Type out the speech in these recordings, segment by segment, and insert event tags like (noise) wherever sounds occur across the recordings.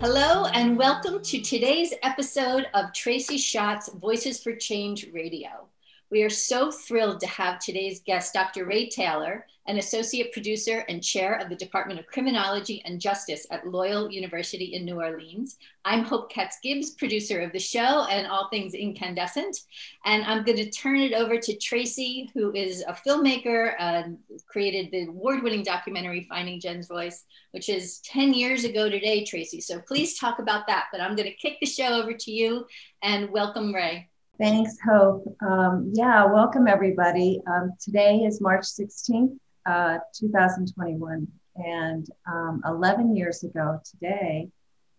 Hello, and welcome to today's episode of Tracy Schott's Voices for Change Radio. We are so thrilled to have today's guest, Dr. Rae Taylor, an associate producer and chair of the Department of Criminology and Justice at Loyola University in New Orleans. I'm Hope Katz Gibbs, producer of the show and all things incandescent. And I'm going to turn it over to Tracy, who is a filmmaker, uh, created the award winning documentary Finding Jen's Voice, which is 10 years ago today, Tracy. So please talk about that. But I'm going to kick the show over to you and welcome Rae. Thanks, Hope. Um, yeah, welcome everybody. Um, today is March 16th, uh, 2021. And um, 11 years ago today,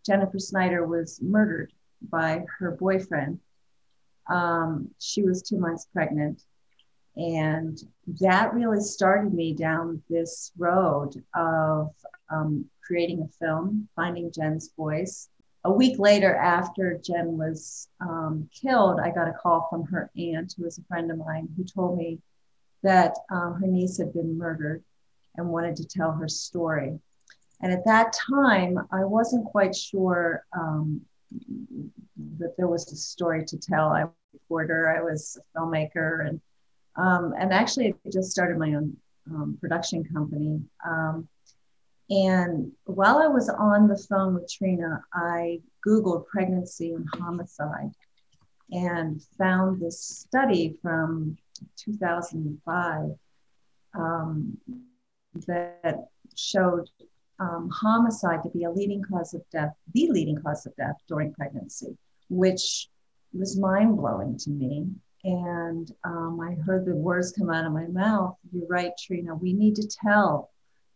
Jennifer Snyder was murdered by her boyfriend. Um, she was two months pregnant. And that really started me down this road of um, creating a film, finding Jen's voice, a week later, after Jen was um, killed, I got a call from her aunt, who was a friend of mine, who told me that um, her niece had been murdered and wanted to tell her story. And at that time, I wasn't quite sure um, that there was a story to tell. I was a reporter, I was a filmmaker, and um, and actually, I just started my own um, production company. Um, and while I was on the phone with Trina, I Googled pregnancy and homicide and found this study from 2005 um, that showed um, homicide to be a leading cause of death, the leading cause of death during pregnancy, which was mind blowing to me. And um, I heard the words come out of my mouth You're right, Trina, we need to tell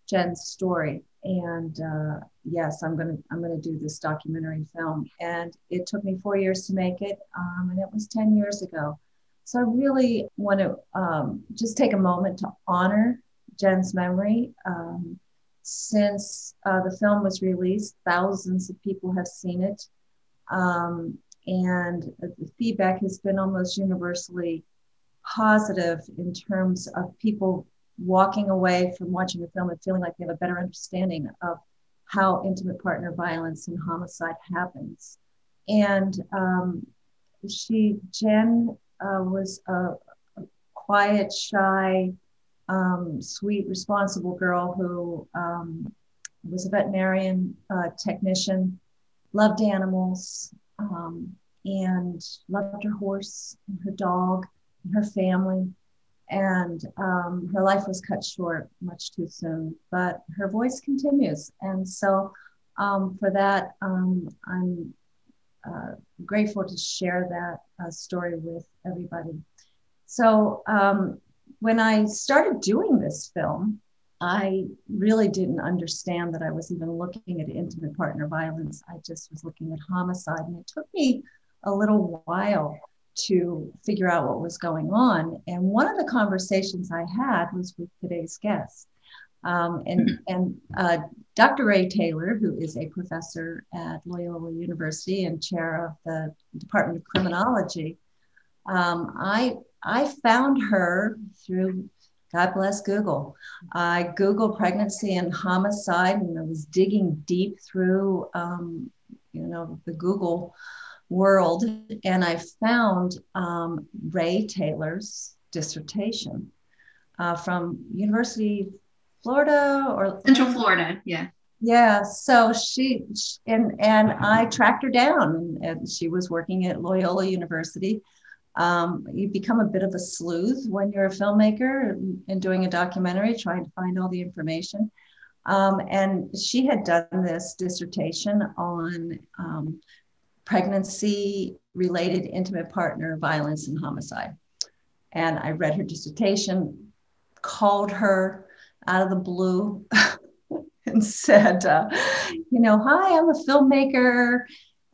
Jen's story. And uh, yes, I'm gonna I'm gonna do this documentary film. And it took me four years to make it, um, and it was ten years ago. So I really want to um, just take a moment to honor Jen's memory. Um, since uh, the film was released, thousands of people have seen it, um, and the feedback has been almost universally positive in terms of people walking away from watching the film and feeling like they have a better understanding of how intimate partner violence and homicide happens. And um, she, Jen, uh, was a, quiet, shy, um, sweet, responsible girl who um, was a veterinarian uh, technician, loved animals, um, and loved her horse and her dog and her family and um, her life was cut short much too soon. But her voice continues, and so um, for that, um, I'm uh, grateful to share that uh, story with everybody. So um, when I started doing this film, I really didn't understand that I was even looking at intimate partner violence. I just was looking at homicide, and it took me a little while to figure out what was going on. And one of the conversations I had was with today's guest. Um, and mm-hmm. and uh, Dr. Rae Taylor, who is a professor at Loyola University and chair of the Department of Criminology, um, I I found her through God bless Google. I Googled pregnancy and homicide, and I was digging deep through um, you know the Google world, and I found um, Rae Taylor's dissertation uh, from University Florida or Central Florida, yeah. Yeah, so she and and I tracked her down, and she was working at Loyola University. Um, you become a bit of a sleuth when you're a filmmaker and doing a documentary, trying to find all the information. Um, and she had done this dissertation on um, pregnancy related intimate partner violence and homicide. And I read her dissertation, called her out of the blue (laughs) and said, uh, you know, hi, I'm a filmmaker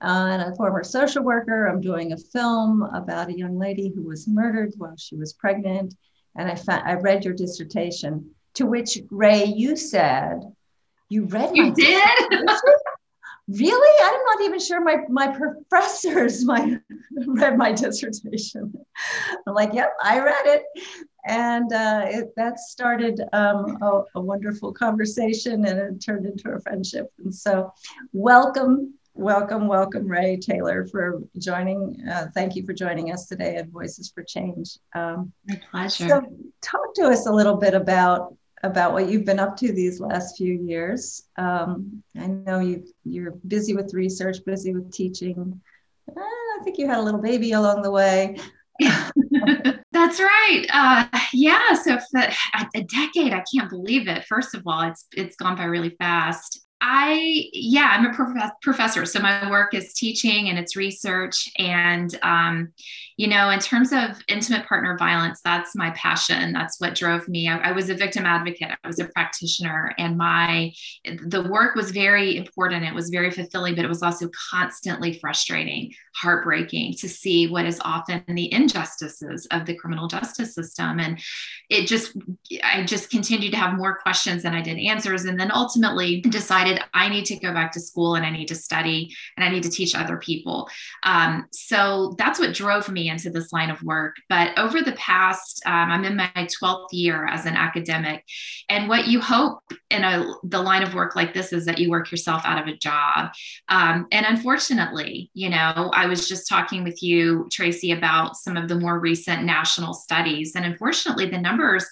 uh, and a former social worker. I'm doing a film about a young lady who was murdered while she was pregnant. And I, found, I read your dissertation, to which Rae, you said, you read you did? really i'm not even sure my my professors (laughs) my (laughs) read my dissertation i'm like yep i read it and uh, it, that started um, a, a, wonderful conversation and it turned into a friendship and so welcome welcome welcome rae taylor for joining uh, thank you for joining us today at voices for change um, my pleasure so talk to us a little bit about about what you've been up to these last few years. Um, I know you you're busy with research, busy with teaching. Uh, I think you had a little baby along the way. (laughs) (laughs) That's right. Uh, yeah. So a decade, I can't believe it. First of all, it's it's gone by really fast. I, yeah, I'm a prof- professor. So my work is teaching and it's research. And, um, you know, in terms of intimate partner violence, that's my passion. That's what drove me. I, I, was a victim advocate. I was a practitioner, and my the work was very important. It was very fulfilling, but it was also constantly frustrating, heartbreaking to see what is often the injustices of the criminal justice system. And it just, I just continued to have more questions than I did answers, and then ultimately decided I need to go back to school and I need to study and I need to teach other people. Um, so that's what drove me into this line of work. But over the past, um, I'm in my 12th year as an academic. And what you hope in a, the line of work like this is that you work yourself out of a job. Um, and unfortunately, you know, I was just talking with you, Tracy, about some of the more recent national studies. And unfortunately, the numbers,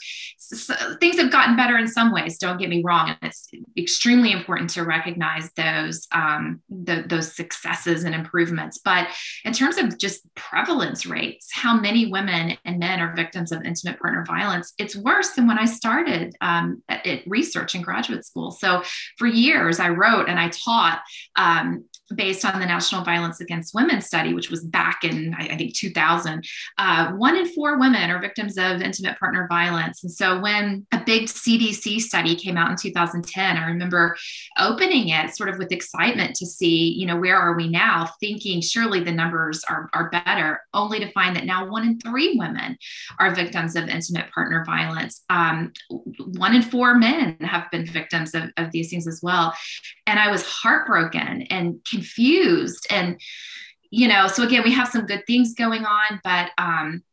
things have gotten better in some ways, don't get me wrong. It's extremely important to recognize those um, the, those successes and improvements. But in terms of just prevalence rates, how many women and men are victims of intimate partner violence, it's worse than when I started um, at, at research in graduate school. So for years, I wrote and I taught um, based on the National Violence Against Women study, which was back in, I, think, 2000, uh, one in four women are victims of intimate partner violence. And so when a big CDC study came out in 2010, I remember opening it sort of with excitement to see, you know, where are we now, thinking surely the numbers are, are better, only to find that now one in three women are victims of intimate partner violence. Um, one in four men have been victims of, of these things as well. And I was heartbroken and confused. And you know so again we have some good things going on but um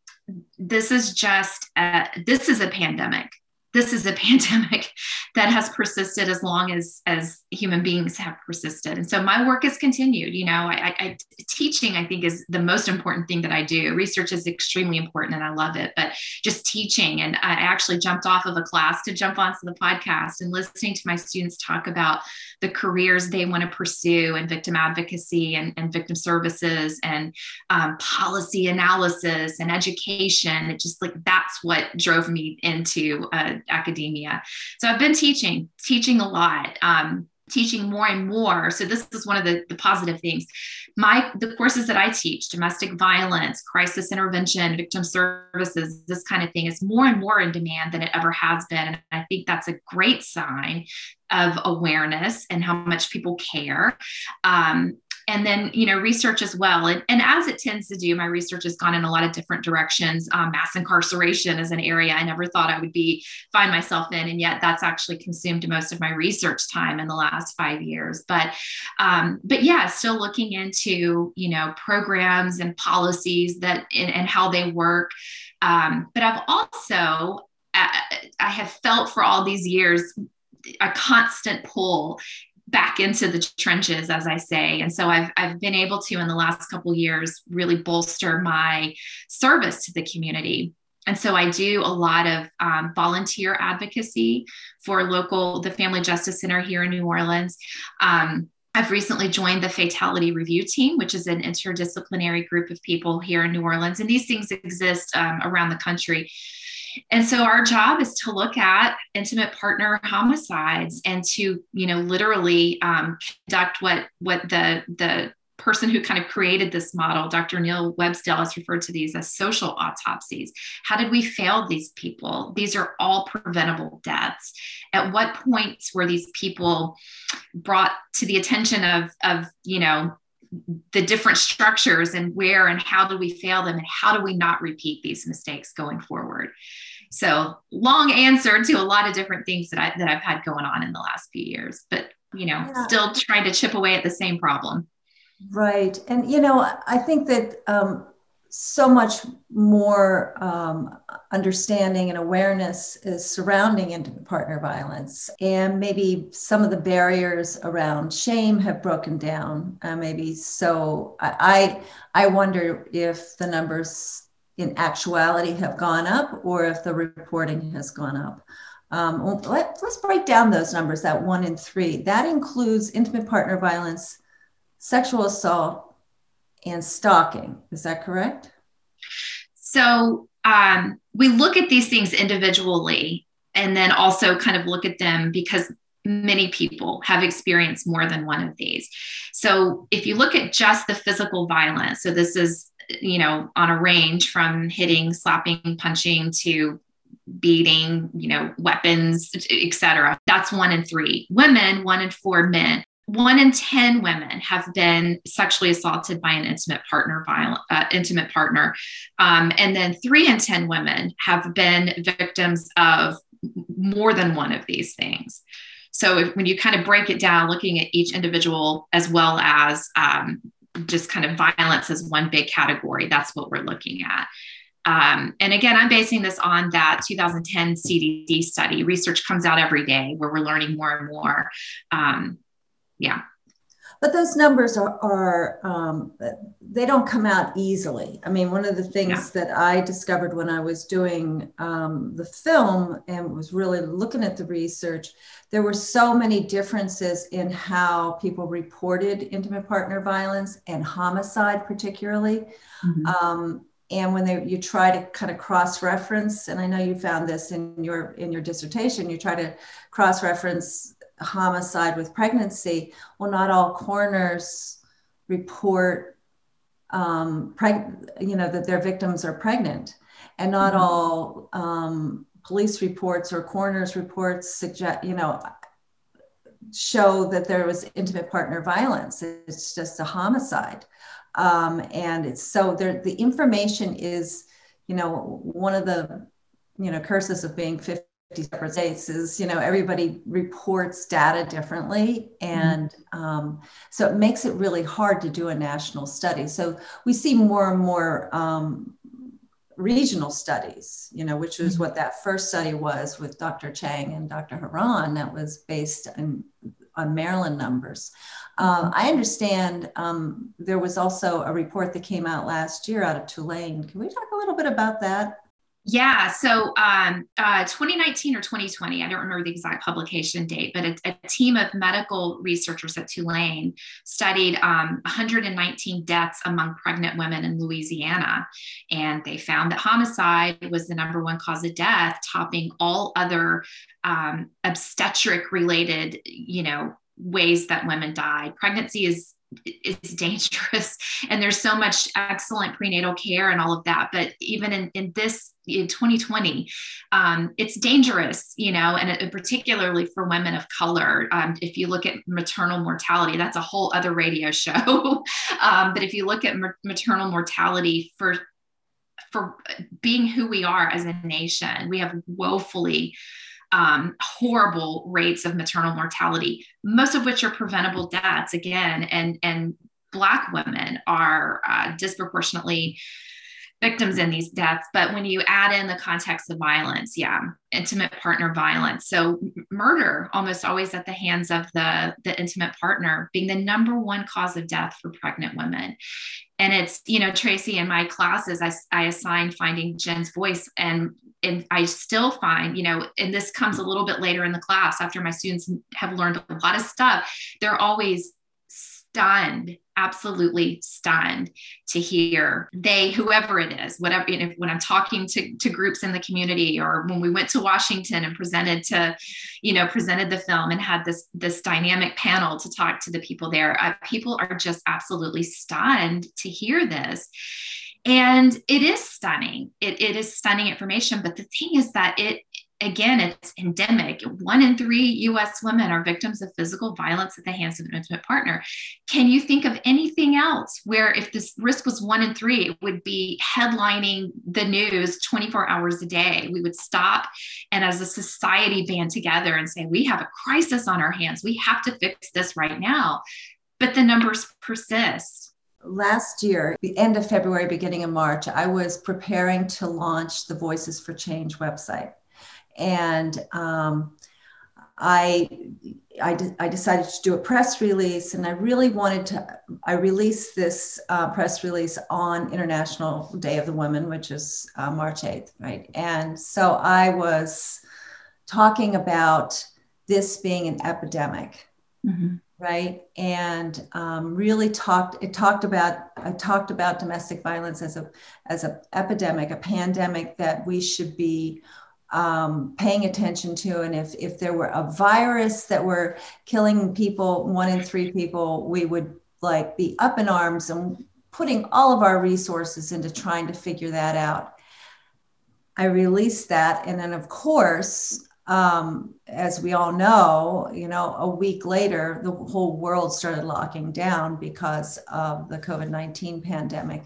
this is just a, this is a pandemic this is a (laughs) pandemic that has persisted as long as as human beings have persisted. And so my work has continued you know I, I, teaching i think is the most important thing that i do. Research is extremely important and i love it but just teaching. And i actually jumped off of a class to jump onto the podcast and listening to my students talk about the careers they want to pursue and victim advocacy and, and victim services and um, policy analysis and education. It just like that's what drove me into uh, academia. So I've been teaching, teaching a lot. Um, teaching more and more so this is one of the, the positive things my the courses that i teach domestic violence crisis intervention victim services this kind of thing is more and more in demand than it ever has been and i think that's a great sign of awareness and how much people care um, and then you know research as well. And, and as it tends to do my research has gone in a lot of different directions. Um, mass incarceration is an area i never thought i would be find myself in and yet that's actually consumed most of my research time in the last five years. But um, but yeah still looking into you know programs and policies that and, and how they work. Um, but i've also uh, I have felt for all these years a constant pull back into the trenches as i say and so i've, I've been able to in the last couple years really bolster my service to the community and so i do a lot of um, volunteer advocacy for local the family justice center here in new orleans um, I've recently joined the Fatality Review Team, which is an interdisciplinary group of people here in New Orleans. And these things exist um, around the country. And so our job is to look at intimate partner homicides and to, you know, literally um, conduct what what the the person who kind of created this model, Dr. Neil Websdale, has referred to these as social autopsies. How did we fail these people? These are all preventable deaths. At what points were these people brought to the attention of, of you know, the different structures and where and how do we fail them and how do we not repeat these mistakes going forward so long answer to a lot of different things that I that I've had going on in the last few years, but you know, yeah. still trying to chip away at the same problem. Right. And, you know, trying to chip away at the same problem. Right. And, you know, I think that um, so much more um, understanding and awareness is surrounding intimate partner violence. And maybe some of the barriers around shame have broken down. Uh, maybe so. I, I wonder if the numbers in actuality have gone up or if the reporting has gone up. Um, let, let's break down those numbers that one in three. That includes intimate partner violence, sexual assault, and stalking. Is that correct? So um, we look at these things individually and then also kind of look at them because many people have experienced more than one of these. So if you look at just the physical violence, so this is, you know, on a range from hitting, slapping, punching to beating, you know, weapons, etc. That's one in three. Women, one in four men one in 10 women have been sexually assaulted by an intimate partner violent uh, intimate partner um, and then three in 10 women have been victims of more than one of these things so if, when you kind of break it down looking at each individual as well as um, just kind of violence as one big category that's what we're looking at um, and again, I'm basing this on that 2010 CDC study. Research comes out every day where we're learning more and more. Um, yeah but those numbers are, are um, they don't come out easily i mean one of the things yeah. that i discovered when i was doing um, the film and was really looking at the research there were so many differences in how people reported intimate partner violence and homicide particularly mm-hmm. um, and when they, you try to kind of cross reference and i know you found this in your in your dissertation you try to cross reference homicide with pregnancy, well, not all coroners report, um, preg- you know, that their victims are pregnant, and not mm-hmm. all um, police reports or coroners reports suggest, you know, show that there was intimate partner violence. It's just a homicide, um, and it's so there. The information is, you know, one of the you know curses of being 50 separate states is you know everybody reports data differently and mm-hmm. um, so it makes it really hard to do a national study. So we see more and more um, regional studies you know which was mm-hmm. what that first study was with dr cheng and dr horon that was based on, on maryland numbers. Um, i understand um, there was also a report that came out last year out of tulane. Can we talk a little bit about that yeah, so um, uh, 2019 or 2020, I don't remember the exact publication date, but a, a team of medical researchers at Tulane studied um, 119 deaths among pregnant women in Louisiana. And they found that homicide was the number one cause of death, topping all other um, obstetric related, you know, ways that women die. Pregnancy is is dangerous. (laughs) And there's so much excellent prenatal care and all of that. But even in, in this in 2020 um, it's dangerous you know and it, particularly for women of color. Um, if you look at maternal mortality that's a whole other radio (laughs) show. Um, but if you look at maternal mortality for for being who we are as a nation we have woefully um, horrible rates of maternal mortality, most of which are preventable deaths again, and and Black women are uh, disproportionately victims in these deaths. But when you add in the context of violence, yeah, intimate partner violence. So murder almost always at the hands of the, the intimate partner being the number one cause of death for pregnant women. And it's, you know, Tracy in my classes, I, I assign finding Jen's voice and and I still find, you know, and this comes a little bit later in the class after my students have learned a lot of stuff, they're always stunned absolutely stunned to hear they whoever it is whatever when i'm talking to, to groups in the community or when we went to washington and presented to you know presented the film and had this this dynamic panel to talk to the people there uh, people are just absolutely stunned to hear this. And it is stunning. It, it is stunning information but the thing is that it again, it's endemic. One in three US women are victims of physical violence at the hands of an intimate partner. Can you think of anything else where if this risk was one in three, it would be headlining the news 24 hours a day? We would stop and as a society band together and say, we have a crisis on our hands. We have to fix this right now. But the numbers persist. Last year, the end of February, beginning of March, I was preparing to launch the Voices for Change website. And um, I, I, de- I, decided to do a press release, and I really wanted to. I released this uh, press release on International Day of the Women, which is uh, March 8th, right? And so I was talking about this being an epidemic. Mm-hmm right and um, really talked it talked about i talked about domestic violence as a as an epidemic a pandemic that we should be um, paying attention to and if if there were a virus that were killing people one in three people we would like be up in arms and putting all of our resources into trying to figure that out i released that and then of course um, as we all know, you know, a week later, the whole world started locking down because of the COVID 19 pandemic.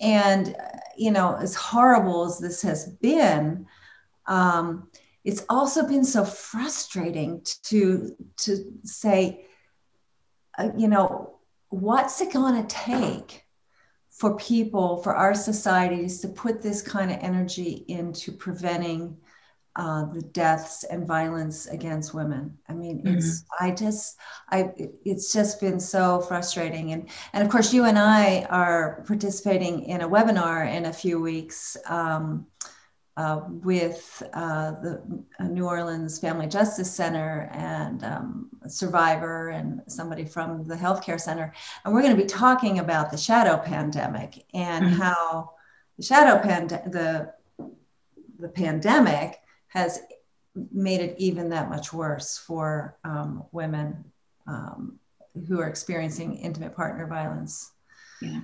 And, you know, as horrible as this has been, um, it's also been so frustrating to, to say, uh, you know, what's it going to take for people, for our societies to put this kind of energy into preventing uh, the deaths and violence against women. I mean, mm-hmm. it's I just I it's just been so frustrating. And and of course, you and I are participating in a webinar in a few weeks. Um, uh, with uh, the uh, New Orleans Family Justice Center and um, a survivor and somebody from the healthcare center. And we're going to be talking about the shadow pandemic and mm-hmm. how the shadow pand the the pandemic has made it even that much worse for um, women um, who are experiencing intimate partner violence. Yeah.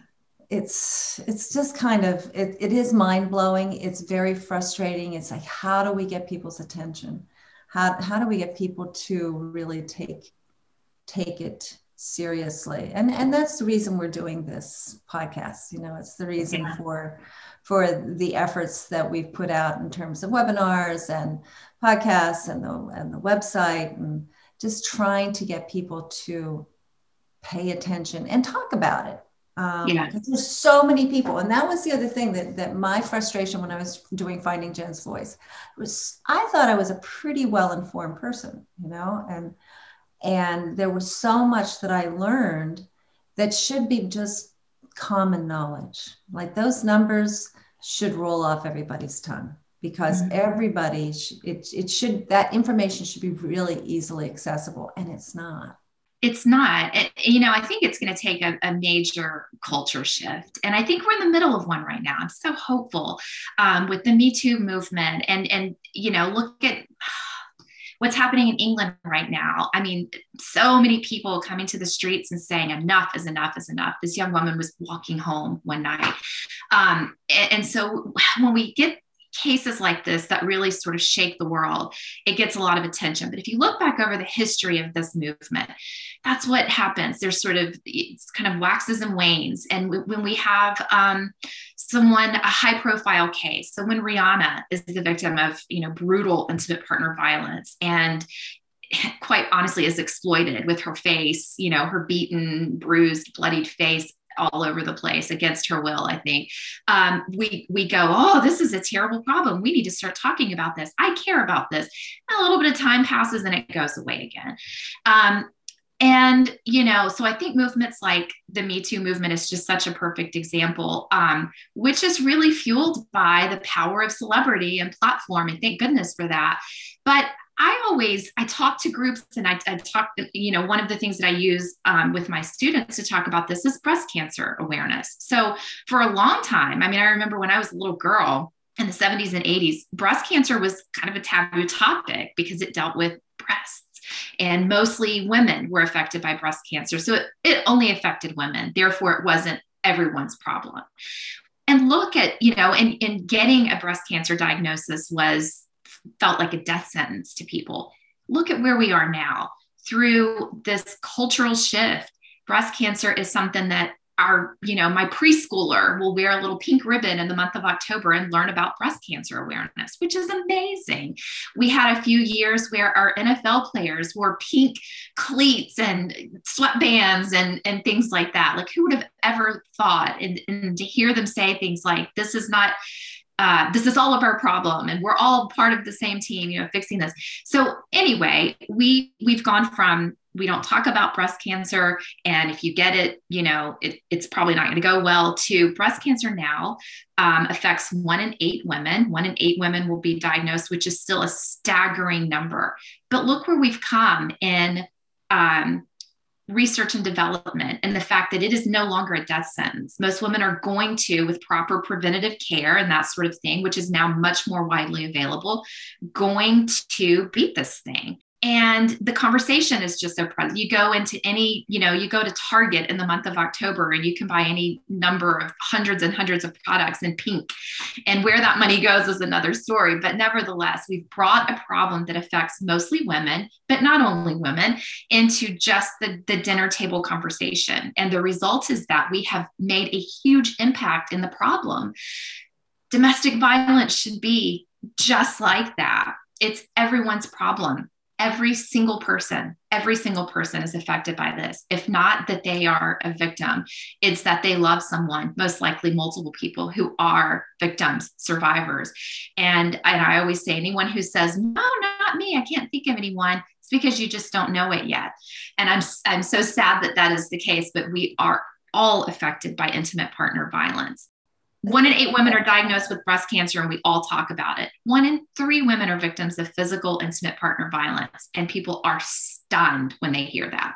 It's it's just kind of it, it is mind blowing. It's very frustrating. It's like how do we get people's attention? How how do we get people to really take take it seriously? And and that's the reason we're doing this podcast. You know, it's the reason yeah. for for the efforts that we've put out in terms of webinars and podcasts and the, and the website and just trying to get people to pay attention and talk about it. Um, yeah. There's so many people. And that was the other thing that, that my frustration when I was doing Finding Jen's Voice was I thought I was a pretty well informed person, you know, and and there was so much that I learned that should be just common knowledge. Like those numbers should roll off everybody's tongue because mm-hmm. everybody sh- it, it should that information should be really easily accessible and it's not it's not it, you know i think it's going to take a, a, major culture shift and i think we're in the middle of one right now i'm so hopeful um, with the me too movement and and you know look at what's happening in England right now. I mean, so many people coming to the streets and saying, enough is enough is enough. This young woman was walking home one night. Um, and, and so when we get cases like this that really sort of shake the world, it gets a lot of attention. But if you look back over the history of this movement, that's what happens. There's sort of, it's kind of waxes and wanes. And when we have um, someone, a high profile case, so when Rihanna is the victim of, you know, brutal intimate partner violence and quite honestly is exploited with her face, you know, her beaten, bruised, bloodied face all over the place against her will i think. Um, we we go oh this is a terrible problem. We need to start talking about this. I care about this. A little bit of time passes and it goes away again. Um, and you know so i think movements like the me too movement is just such a perfect example um, which is really fueled by the power of celebrity and platform. And thank goodness for that. But I always I talk to groups and I, I talk you know one of the things that I use um, with my students to talk about this is breast cancer awareness. So for a long time, I mean, I remember when I was a little girl in the 70s and 80s, breast cancer was kind of a taboo topic because it dealt with breasts. And mostly women were affected by breast cancer. So it, it only affected women. Therefore, it wasn't everyone's problem. And look at, you know, and, and getting a breast cancer diagnosis was felt like a death sentence to people. Look at where we are now through this cultural shift. Breast cancer is something that our, you know, my preschooler will wear a little pink ribbon in the month of October and learn about breast cancer awareness, which is amazing. We had a few years where our NFL players wore pink cleats and sweatbands and, and things like that. Like, who would have ever thought? And, and to hear them say things like, this is not uh, this is all of our problem and we're all part of the same team you know fixing this. So anyway we we've gone from we don't talk about breast cancer and if you get it you know it, it's probably not going to go well to breast cancer now um, affects one in eight women. One in eight women will be diagnosed which is still a staggering number. But look where we've come in um, research and development and the fact that it is no longer a death sentence. Most women are going to, with proper preventative care and that sort of thing, which is now much more widely available, going to beat this thing and the conversation is just so present. You go into any you know you go to target in the month of october and you can buy any number of hundreds and hundreds of products in pink. And where that money goes is another story. But nevertheless we've brought a problem that affects mostly women but not only women into just the, the dinner table conversation. And the result is that we have made a huge impact in the problem. Domestic violence should be just like that. It's everyone's problem every single person, every single person is affected by this. If not that they are a victim, it's that they love someone, most likely multiple people who are victims, survivors. And, and I always say, anyone who says, no, not me, I can't think of anyone, it's because you just don't know it yet. And I'm, I'm so sad that that is the case, but we are all affected by intimate partner violence. One in eight women are diagnosed with breast cancer, and we all talk about it. One in three women are victims of physical intimate partner violence, and people are stunned when they hear that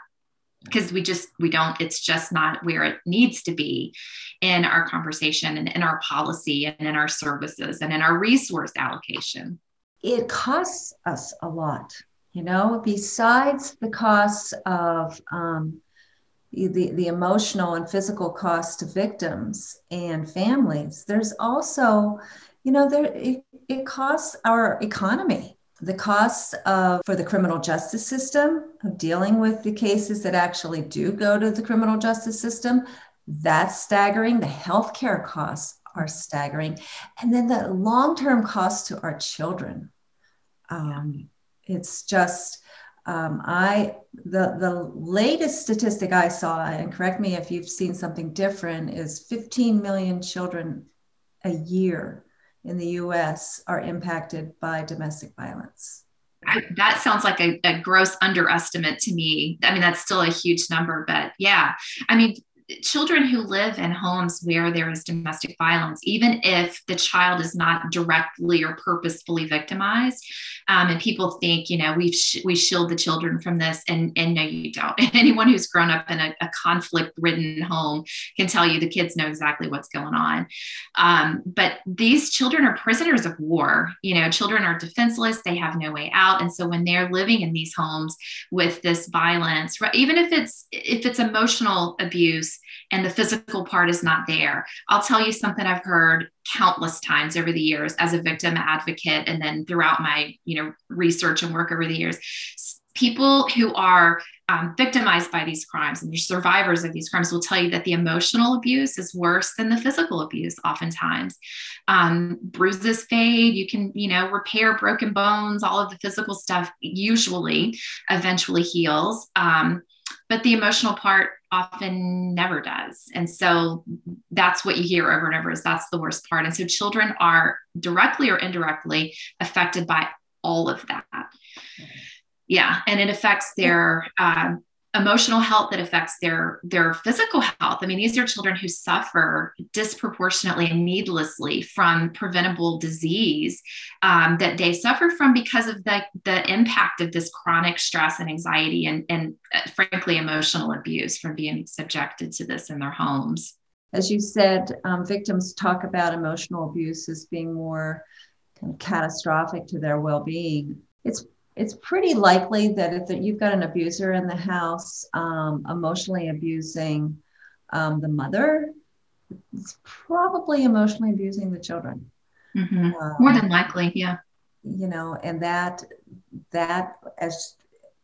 because we just we don't it's just not where it needs to be in our conversation and in our policy and in our services and in our resource allocation it costs us a lot you know besides the costs of um, the, the emotional and physical cost to victims and families. There's also you know there it, it costs our economy. The costs of for the criminal justice system of dealing with the cases that actually do go to the criminal justice system that's staggering. The healthcare costs are staggering. And then the long-term costs to our children. Um, it's just um, I the the latest statistic I saw, and correct me if you've seen something different, is 15 million children a year in the U.S. are impacted by domestic violence. That sounds like a, a gross underestimate to me. I mean, that's still a huge number, but yeah, I mean, children who live in homes where there is domestic violence, even if the child is not directly or purposefully victimized, um, and people think, you know, we sh- we shield the children from this, and and no, you don't. (laughs) Anyone who's grown up in a, a conflict-ridden home can tell you the kids know exactly what's going on. Um, but these children are prisoners of war. You know, children are defenseless; they have no way out, and so when they're living in these homes with this violence, even if it's if it's emotional abuse and the physical part is not there. I'll tell you something I've heard countless times over the years as a victim advocate and then throughout my, you know, research and work over the years. People who are um, victimized by these crimes and the survivors of these crimes will tell you that the emotional abuse is worse than the physical abuse oftentimes um, bruises fade you can you know repair broken bones all of the physical stuff usually eventually heals um, but the emotional part often never does. And so that's what you hear over and over is that's the worst part. And so children are directly or indirectly affected by all of that. Yeah. And it affects their um, emotional health that affects their their physical health. I mean these are children who suffer disproportionately and needlessly from preventable disease um, that they suffer from because of the the impact of this chronic stress and anxiety and and uh, frankly emotional abuse from being subjected to this in their homes. As you said um, victims talk about emotional abuse as being more kind of catastrophic to their well-being. It's it's pretty likely that if you've got an abuser in the house um, emotionally abusing um, the mother, it's probably emotionally abusing the children. Mm-hmm. Um, More than likely, yeah. you know, and that that as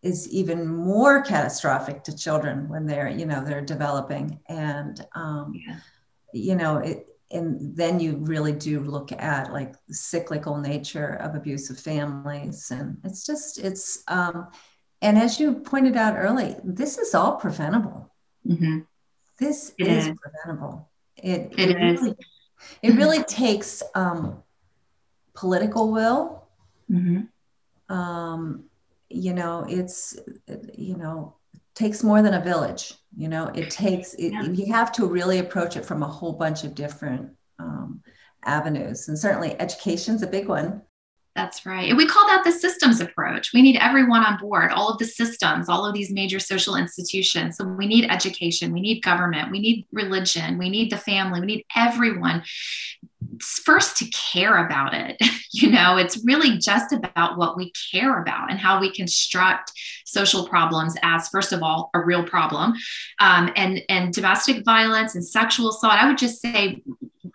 is even more catastrophic to children when they're you know they're developing and um, yeah. you know it and then you really do look at like the cyclical nature of abusive families and it's just it's um, and as you pointed out early this is all preventable. Mm-hmm. this is, is, preventable. It, it, it really it really takes um, political will. Mm-hmm. um, you know it's you know takes more than a village you know it takes it, yeah. you have to really approach it from a whole bunch of different um, avenues and certainly education's a big one that's right. And we call that the systems approach. We need everyone on board, all of the systems, all of these major social institutions. So we need education, we need government, we need religion, we need the family, we need everyone first to care about it. (laughs) you know, it's really just about what we care about and how we construct social problems as, first of all, a real problem. Um, and, and domestic violence and sexual assault, I would just say,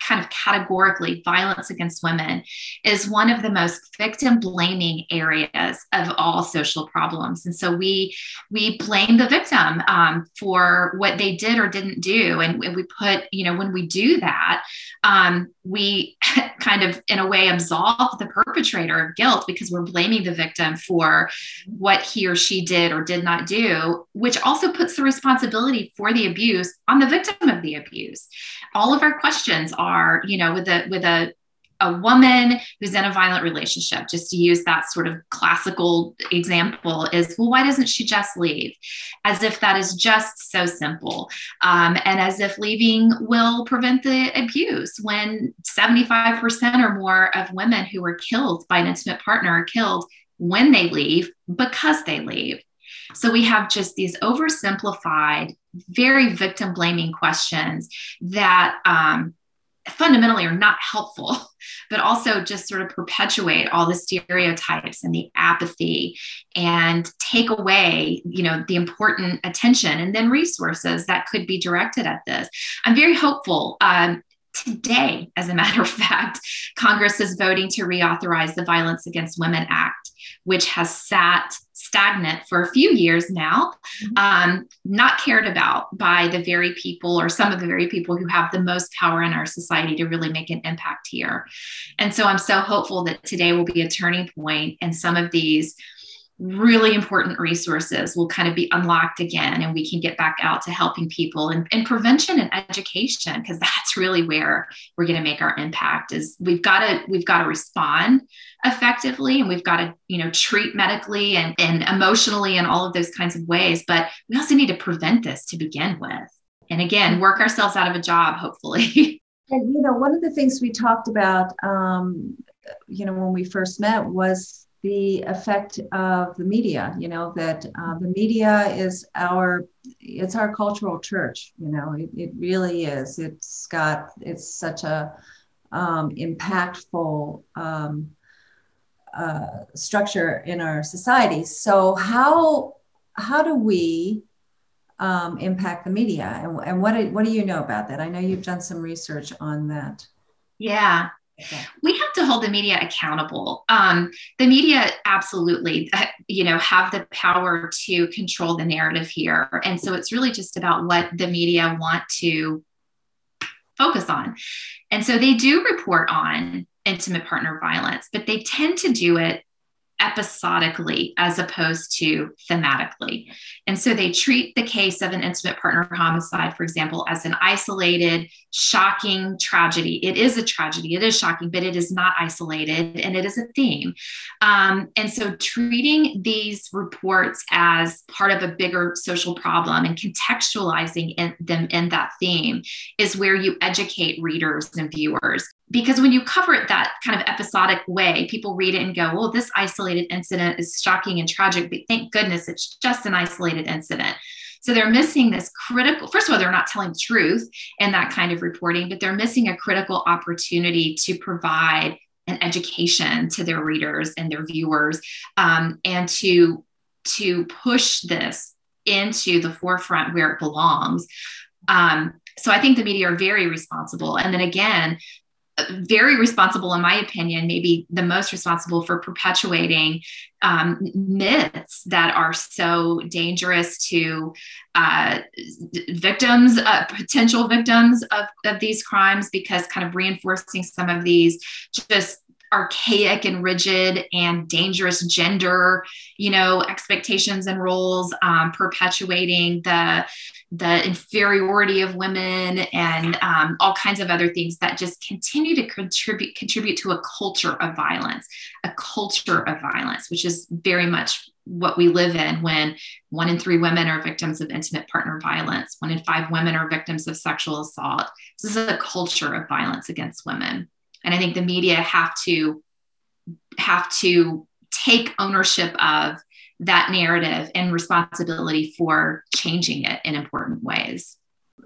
kind of categorically, violence against women is one of the most victim blaming areas of all social problems. And so we we blame the victim um, for what they did or didn't do, and we put you know when we do that, um, we (laughs) kind of in a way absolve the perpetrator of guilt because we're blaming the victim for what he or she did or did not do, which also puts the responsibility for the abuse on the victim of the abuse. All of our questions are, you know, with a with a a woman who's in a violent relationship, just to use that sort of classical example, is well, why doesn't she just leave? As if that is just so simple. Um, and as if leaving will prevent the abuse when 75% or more of women who are killed by an intimate partner are killed when they leave because they leave. So we have just these oversimplified, very victim blaming questions that um, fundamentally are not helpful, (laughs) but also just sort of perpetuate all the stereotypes and the apathy and take away, you know, the important attention and then resources that could be directed at this. I'm very hopeful. Um, today, as a matter of fact, Congress is voting to reauthorize the Violence Against Women Act, which has sat stagnant for a few years now, mm-hmm. um, not cared about by the very people or some of the very people who have the most power in our society to really make an impact here. And so I'm so hopeful that today will be a turning point and some of these really important resources will kind of be unlocked again and we can get back out to helping people and, and prevention and education because that's really where we're going to make our impact is we've got to we've got to respond effectively and we've got to you know treat medically and, and emotionally and all of those kinds of ways but we also need to prevent this to begin with. And again work ourselves out of a job hopefully. (laughs) And you know one of the things we talked about um, you know when we first met was the effect of the media you know that uh, the media is our it's our cultural church you know it, it really is. It's got it's such a um, impactful um, uh, structure in our society. So how how do we um, impact the media? And, and what, what do you know about that? I know you've done some research on that. Yeah we have to hold the media accountable. Um, the media absolutely, uh, you know, have the power to control the narrative here, and so it's really just about what the media want to focus on. And so they do report on intimate partner violence, but they tend to do it episodically as opposed to thematically. And so they treat the case of an intimate partner homicide, for example, as an isolated, shocking tragedy. It is a tragedy, it is shocking, but it is not isolated and it is a theme. Um, and so treating these reports as part of a bigger social problem and contextualizing in, them in that theme is where you educate readers and viewers because when you cover it that kind of episodic way, people read it and go, well, this isolated incident is shocking and tragic, but thank goodness it's just an isolated incident. So they're missing this critical, first of all, they're not telling the truth in that kind of reporting, but they're missing a critical opportunity to provide an education to their readers and their viewers um, and to to push this into the forefront where it belongs um, so i think the media are very responsible and then again very responsible, in my opinion, maybe the most responsible for perpetuating um, myths that are so dangerous to uh, victims, uh, potential victims of, of these crimes, because kind of reinforcing some of these just archaic and rigid and dangerous gender you know expectations and roles um, perpetuating the the inferiority of women and um, all kinds of other things that just continue to contribute contribute to a culture of violence a culture of violence which is very much what we live in when one in three women are victims of intimate partner violence one in five women are victims of sexual assault. This is a culture of violence against women and i think the media have to have to take ownership of that narrative and responsibility for changing it in important ways.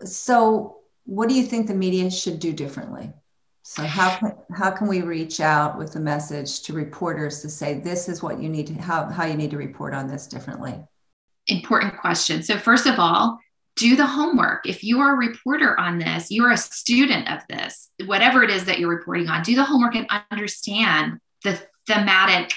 So what do you think the media should do differently? So how can, how can we reach out with a message to reporters to say this is what you need to how, how you need to report on this differently? Important question. So first of all do the homework. If you are a reporter on this, you're a student of this, whatever it is that you're reporting on, do the homework and understand the thematic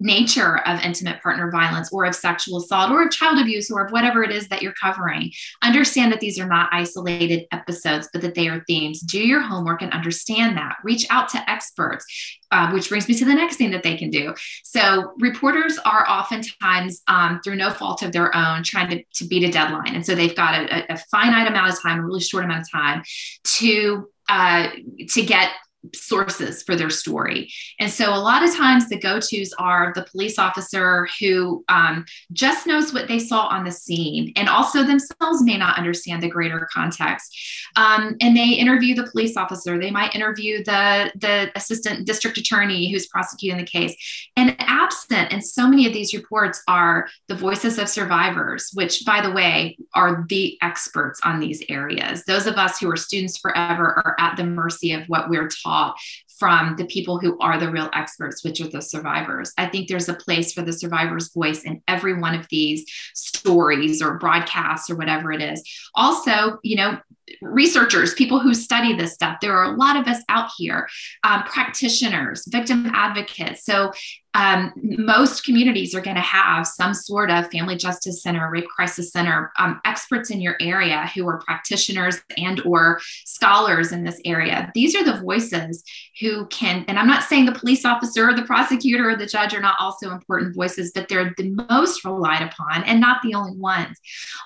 nature of intimate partner violence or of sexual assault or of child abuse or of whatever it is that you're covering. Understand that these are not isolated episodes, but that they are themes. Do your homework and understand that. Reach out to experts, uh, which brings me to the next thing that they can do. So, reporters are oftentimes, um, through no fault of their own, trying to, to beat a deadline. And so they've got a, a finite amount of time, a really short amount of time to uh, to get sources for their story. And so a lot of times the go tos are the police officer who um, just knows what they saw on the scene and also themselves may not understand the greater context. Um, and they interview the police officer, they might interview the, the assistant district attorney who's prosecuting the case. And absent in so many of these reports are the voices of survivors, which, by the way, are the experts on these areas. Those of us who are students forever are at the mercy of what we're taught taught from the people who are the real experts, which are the survivors. I think there's a place for the survivor's voice in every one of these stories or broadcasts or whatever it is. Also, you know, researchers, people who study this stuff. There are a lot of us out here, um, practitioners, victim advocates. So um, most communities are going to have some sort of family justice center, rape crisis center, um, experts in your area who are practitioners and or scholars in this area. These are the voices who can, and I'm not saying the police officer or the prosecutor or the judge are not also important voices, but they're the most relied upon and not the only ones.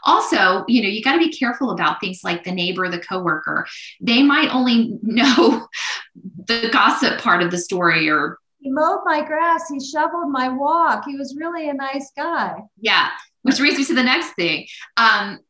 Also, you know, you got to be careful about things like the neighbor, the coworker. They might only (laughs) know the gossip part of the story or he mowed my grass. He shoveled my walk. He was really a nice guy. Yeah, which brings me to the next thing. Um,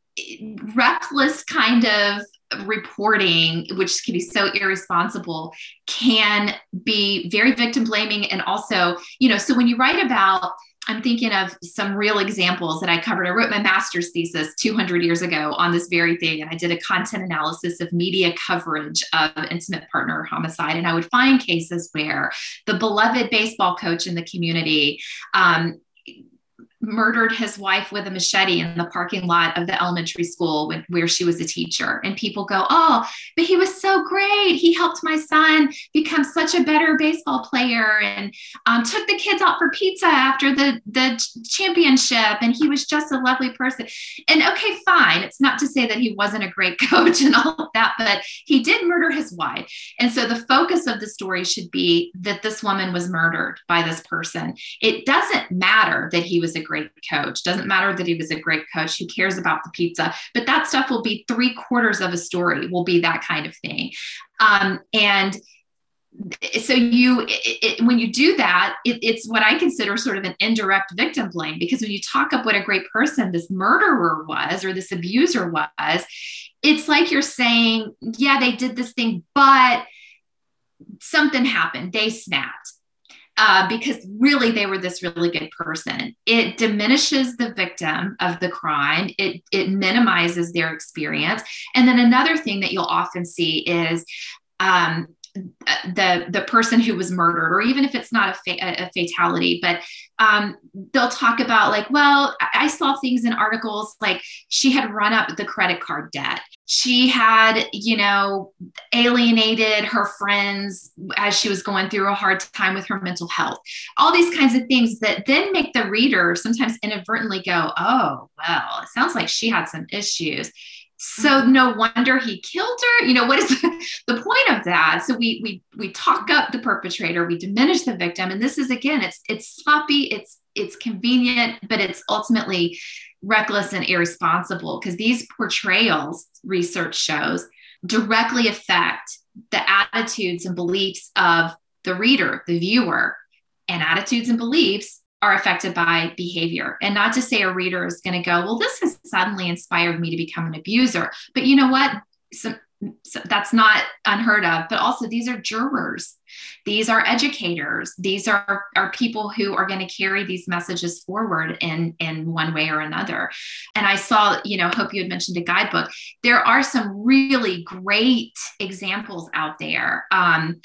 reckless kind of reporting, which can be so irresponsible, can be very victim blaming. And also, you know, so when you write about I'm thinking of some real examples that I covered. I wrote my master's thesis 200 years ago on this very thing, and I did a content analysis of media coverage of intimate partner homicide. And I would find cases where the beloved baseball coach in the community um, murdered his wife with a machete in the parking lot of the elementary school when, where she was a teacher. And people go, Oh, but he was so great. He helped my son become such a better baseball player and um, took the kids out for pizza after the, the championship. And he was just a lovely person. And okay, fine. It's not to say that he wasn't a great (laughs) coach and all of that, but he did murder his wife. And so the focus of the story should be that this woman was murdered by this person. It doesn't matter that he was a great coach. Doesn't matter that he was a great coach. Who cares about the pizza? But that stuff will be three quarters of a story, will be that kind of thing. Um, and so you it, it, when you do that it, it's what i consider sort of an indirect victim blame because when you talk up what a great person this murderer was or this abuser was it's like you're saying yeah they did this thing but something happened they snapped uh, because really they were this really good person. It diminishes the victim of the crime, it, it minimizes their experience. And then another thing that you'll often see is um, the the person who was murdered or even if it's not a, fa- a fatality but um, they'll talk about like well i saw things in articles like she had run up the credit card debt. She had you know alienated her friends as she was going through a hard time with her mental health. All these kinds of things that then make the reader sometimes inadvertently go oh well it sounds like she had some issues so mm-hmm. no wonder he killed her you know what is (laughs) the point of that so we we we talk up the perpetrator we diminish the victim and this is again it's it's sloppy it's it's convenient but it's ultimately reckless and irresponsible because these portrayals research shows directly affect the attitudes and beliefs of the reader the viewer and attitudes and beliefs are affected by behavior. And not to say a reader is going to go, well, this has suddenly inspired me to become an abuser. But you know what? So, so that's not unheard of. But also, these are jurors, these are educators, these are, are people who are going to carry these messages forward in, in one way or another. And I saw, you know, hope you had mentioned a guidebook. There are some really great examples out there. Um,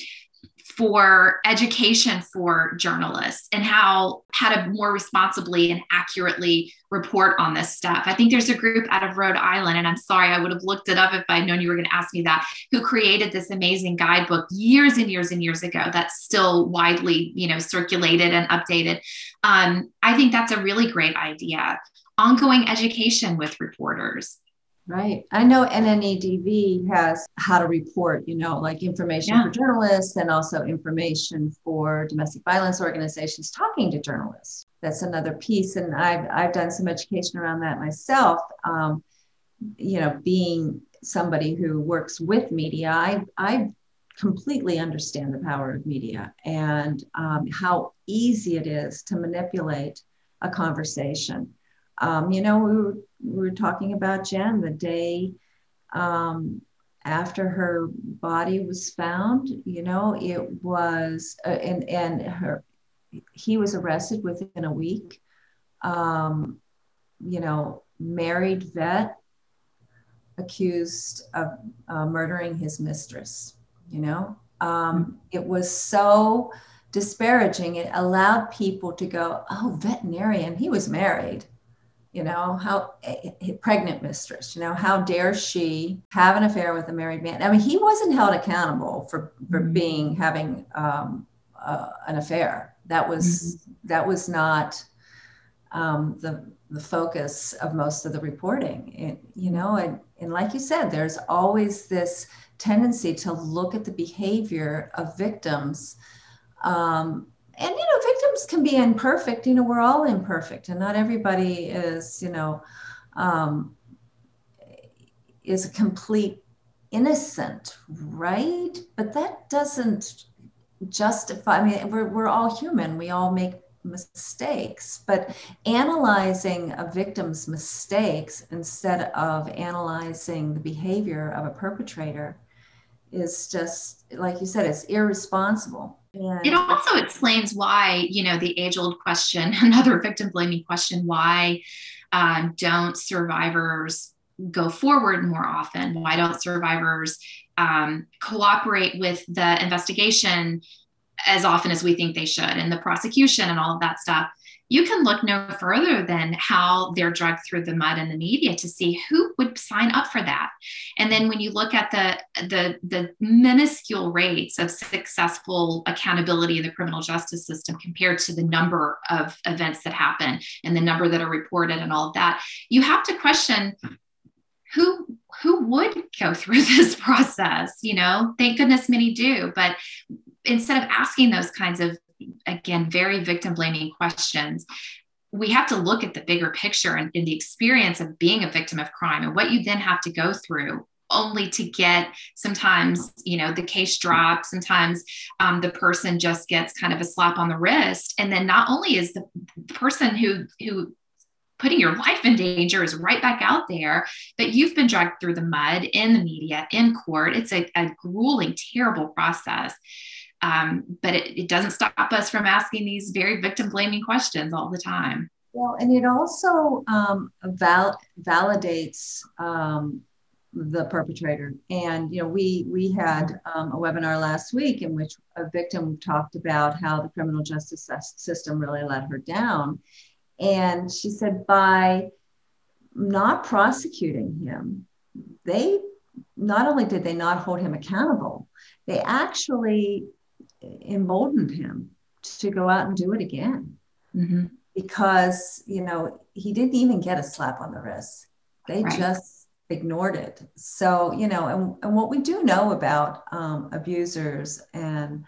for education for journalists and how how to more responsibly and accurately report on this stuff. I think there's a group out of Rhode Island, and I'm sorry, I would have looked it up if I'd known you were going to ask me that, who created this amazing guidebook years and years and years ago that's still widely, you know, circulated and updated. Um, I think that's a really great idea. Ongoing education with reporters. Right. I know NNEDV has how to report, you know, like information yeah. for journalists and also information for domestic violence organizations talking to journalists. That's another piece. And I've, I've done some education around that myself. Um, you know, being somebody who works with media, I, I completely understand the power of media and um, how easy it is to manipulate a conversation um, you know, we were, we were talking about Jen the day um, after her body was found. You know, it was, uh, and and her, he was arrested within a week. Um, you know, married vet accused of uh, murdering his mistress. You know, um, it was so disparaging. It allowed people to go, "Oh, veterinarian. He was married." You know how a, a pregnant mistress you know how dare she have an affair with a married man i mean he wasn't held accountable for for mm-hmm. being having um, uh, an affair that was mm-hmm. that was not um, the the focus of most of the reporting it, you know and, and like you said there's always this tendency to look at the behavior of victims um, and you know can be imperfect you know we're all imperfect and not everybody is you know um, is a complete innocent right? But that doesn't justify i mean we're, we're all human we all make mistakes but analyzing a victim's mistakes instead of analyzing the behavior of a perpetrator is just like you said it's irresponsible yeah. It also explains why, you know, the age old question, (laughs) another victim blaming question, why um, don't survivors go forward more often? Why don't survivors um, cooperate with the investigation as often as we think they should and the prosecution and all of that stuff? You can look no further than how they're dragged through the mud in the media to see who would sign up for that. And then when you look at the the the minuscule rates of successful accountability in the criminal justice system compared to the number of events that happen and the number that are reported and all of that, you have to question who who would go through (laughs) this process you know thank goodness many do but instead of asking those kinds of again, very victim blaming questions, we have to look at the bigger picture and, in the experience of being a victim of crime and what you then have to go through only to get sometimes you know the case dropped sometimes um, the person just gets kind of a slap on the wrist. And then not only is the person who who putting your life in danger is right back out there but you've been dragged through the mud in the media in court. It's a, a grueling terrible process um, but it, it doesn't stop us from asking these very victim blaming questions all the time. Well, and it also um, val- validates um, the perpetrator. And you know, we we had um, a webinar last week in which a victim talked about how the criminal justice system really let her down, and she said by not prosecuting him, they not only did they not hold him accountable, they actually emboldened him to go out and do it again. Mm-hmm. Because, you know, he didn't even get a slap on the wrist. They right. just ignored it. So, you know, and, and what we do know about um, abusers and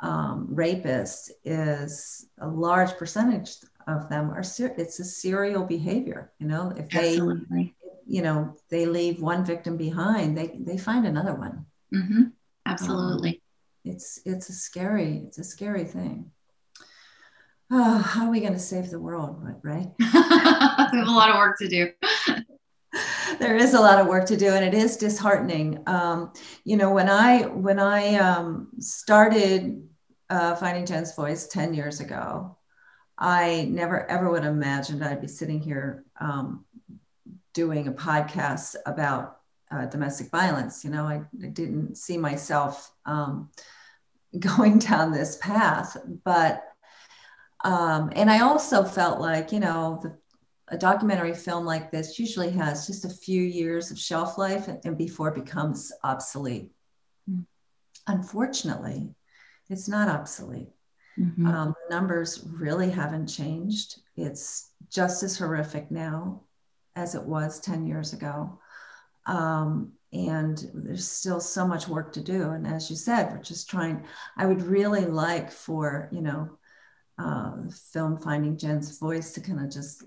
um, rapists is a large percentage of them are ser- it's a serial behavior you know if they Absolutely. you know they leave one victim behind they they find another one mm-hmm. Absolutely. Um, it's it's a scary it's a scary thing. Oh, how are we going to save the world right we (laughs) have a lot of work to do. (laughs) There is a lot of work to do and it is disheartening. Um, you know when i when i um, started uh, finding jen's voice 10 years ago i never ever would have imagined i'd be sitting here um, doing a podcast about uh, domestic violence. You know, I, I didn't see myself um, (laughs) going down this path, but um, and I also felt like you know the, a documentary film like this usually has just a few years of shelf life and, and before it becomes obsolete. Mm. Unfortunately, it's not obsolete. Mm-hmm. Um, numbers really haven't changed. It's just as horrific now as it was 10 years ago. Um, and there's still so much work to do. And as you said, we're just trying, I would really like for, you know, uh, film Finding Jen's Voice to kind of just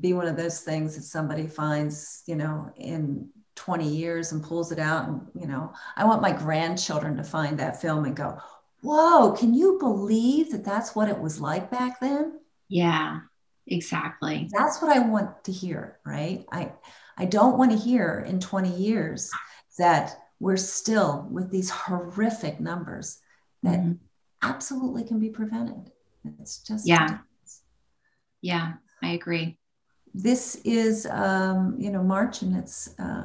be one of those things that somebody finds, you know, in 20 years and pulls it out. And, you know, I want my grandchildren to find that film and go, whoa, can you believe that that's what it was like back then? Yeah, exactly. That's what I want to hear, right? I, I don't want to hear in 20 years that we're still with these horrific numbers that mm-hmm. absolutely can be prevented. It's just yeah, yeah, I agree. This is um, you know March and it's uh,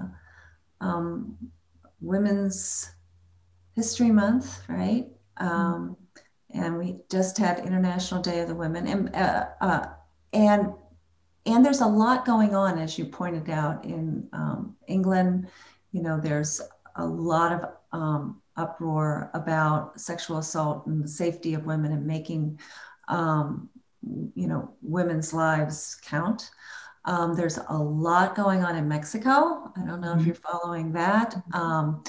um, Women's History Month, right? Mm-hmm. Um, and we just had International Day of the Women, and uh, uh, and and there's a lot going on, as you pointed out in um, England. You know, there's a lot of um, uproar about sexual assault and the safety of women and making, um, you know, women's lives count. Um, there's a lot going on in Mexico. I don't know mm-hmm. if you're following that. Um,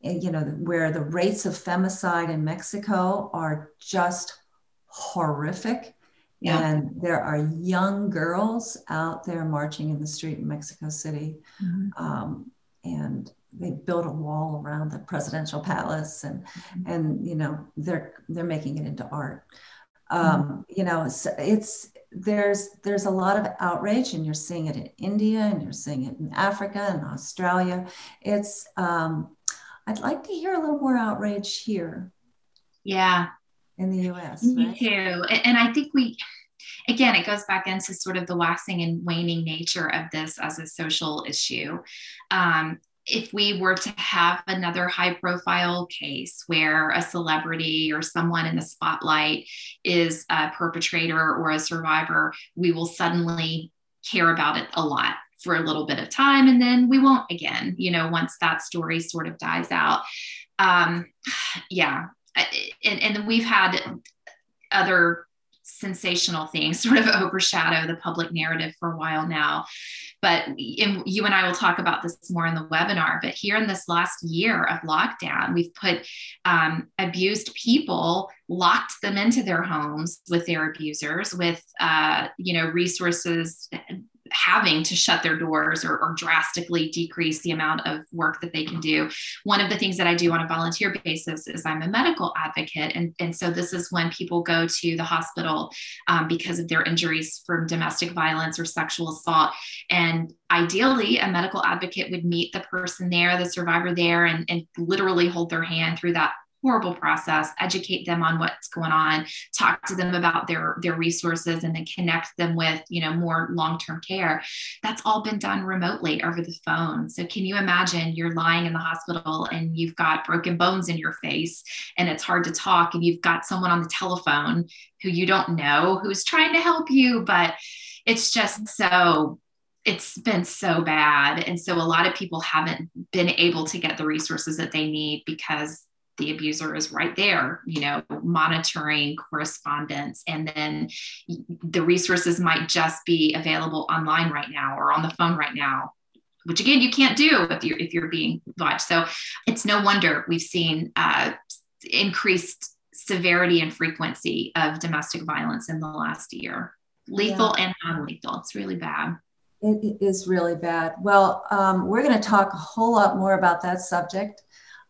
you know, where the rates of femicide in Mexico are just horrific. Yeah. And there are young girls out there marching in the street in Mexico City. Mm-hmm. Um, and they built a wall around the presidential palace and mm-hmm. and you know they're they're making it into art um, mm-hmm. you know it's, it's there's there's a lot of outrage and you're seeing it in india and you're seeing it in africa and australia it's um, i'd like to hear a little more outrage here yeah in the US. Me right? too. And I think we, again, it goes back into sort of the waxing and waning nature of this as a social issue. Um, if we were to have another high profile case where a celebrity or someone in the spotlight is a perpetrator or a survivor, we will suddenly care about it a lot for a little bit of time and then we won't again, you know, once that story sort of dies out. Um, (sighs) yeah, and, and we've had other sensational things (laughs) sort of overshadow the public narrative for a while now. But you and I will talk about this more in the webinar. But here in this last year of lockdown, we've put um, abused people, locked them into their homes with their abusers, with uh, you know resources having to shut their doors or, or, drastically decrease the amount of work that they can do. One of the things that I do on a volunteer basis is I'm a medical advocate. And, and so this is when people go to the hospital um, because of their injuries from domestic violence or sexual assault. And ideally, a medical advocate would meet the person there, the survivor there, and, and literally hold their hand through that horrible process educate them on what's going on talk to them about their their resources and then connect them with you know more long-term care. That's all been done remotely over the phone. So can you imagine you're lying in the hospital and you've got broken bones in your face and it's hard to talk and you've got someone on the telephone who you don't know who's trying to help you but it's just so it's been so bad. And so a lot of people haven't been able to get the resources that they need because the abuser is right there, you know, monitoring correspondence. And then the resources might just be available online right now or on the phone right now, which again, you can't do if you're, if you're being watched. So it's no wonder we've seen uh, increased severity and frequency of domestic violence in the last year, lethal yeah. and non lethal. It's really bad. It is really bad. Well, um, we're going to talk a whole lot more about that subject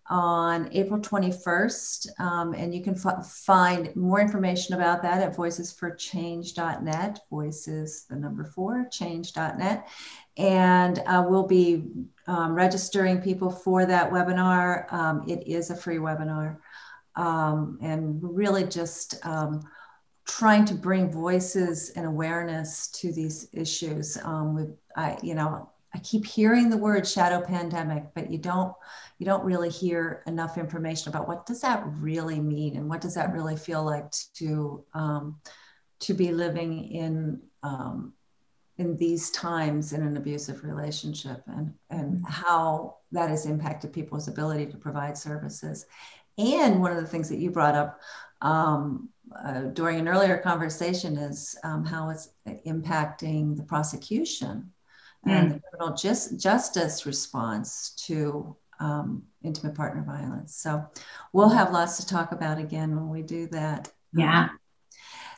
on April 21st. Um, and you can f- find more information about that at voicesforchange.net, voices, the number four, change.net. And uh, we'll be um, registering people for that webinar. Um, it is a free webinar. Um, and really just um, trying to bring voices and awareness to these issues. Um, with, I, you know, I keep hearing the word shadow pandemic, but you don't you don't really hear enough information about what does that really mean and what does that really feel like to um, to be living in um, in these times in an abusive relationship and and how that has impacted people's ability to provide services. And one of the things that you brought up um, uh, during an earlier conversation is um, how it's impacting the prosecution. And the criminal just, justice response to um, intimate partner violence. So we'll have lots to talk about again when we do that. Yeah. Um,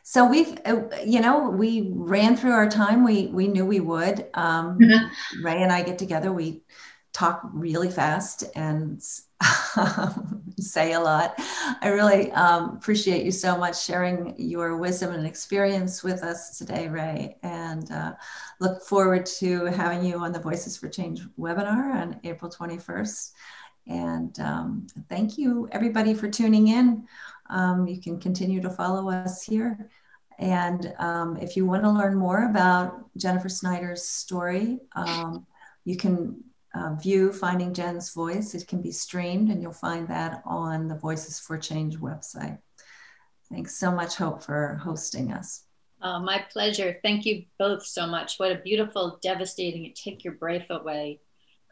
so we've, uh, you know, we ran through our time. We we knew we would. Um. (laughs) Rae and I get together. We talk really fast and (laughs) say a lot. I really um, appreciate you so much sharing your wisdom and experience with us today, Rae, and uh, look forward to having you on the Voices for Change webinar on April 21st. And um, thank you, everybody, for tuning in. Um, you can continue to follow us here. And um, if you want to learn more about Jennifer Snyder's story, um, you can uh, view Finding Jen's Voice. It can be streamed, and you'll find that on the Voices for Change website. Thanks so much, Hope, for hosting us. Oh, my pleasure. Thank you both so much. What a beautiful, devastating, take your breath away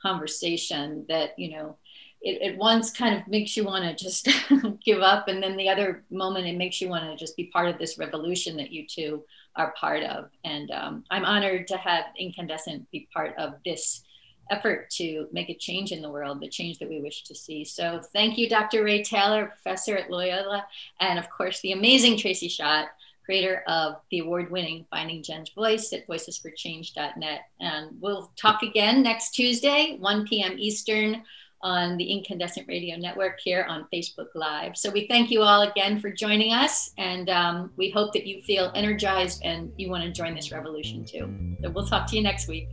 conversation that, you know, it, it once kind of makes you want to just (laughs) give up. And then the other moment, it makes you want to just be part of this revolution that you two are part of. And um, I'm honored to have Incandescent be part of this effort to make a change in the world, the change that we wish to see. So thank you, Dr. Rae Taylor, professor at Loyola, and of course, the amazing Tracy Schott, creator of the award-winning Finding Jen's Voice at voicesforchange.net. And we'll talk again next Tuesday, 1 p.m. Eastern on the Incandescent Radio Network here on Facebook Live. So we thank you all again for joining us, and um, we hope that you feel energized and you want to join this revolution too. So we'll talk to you next week.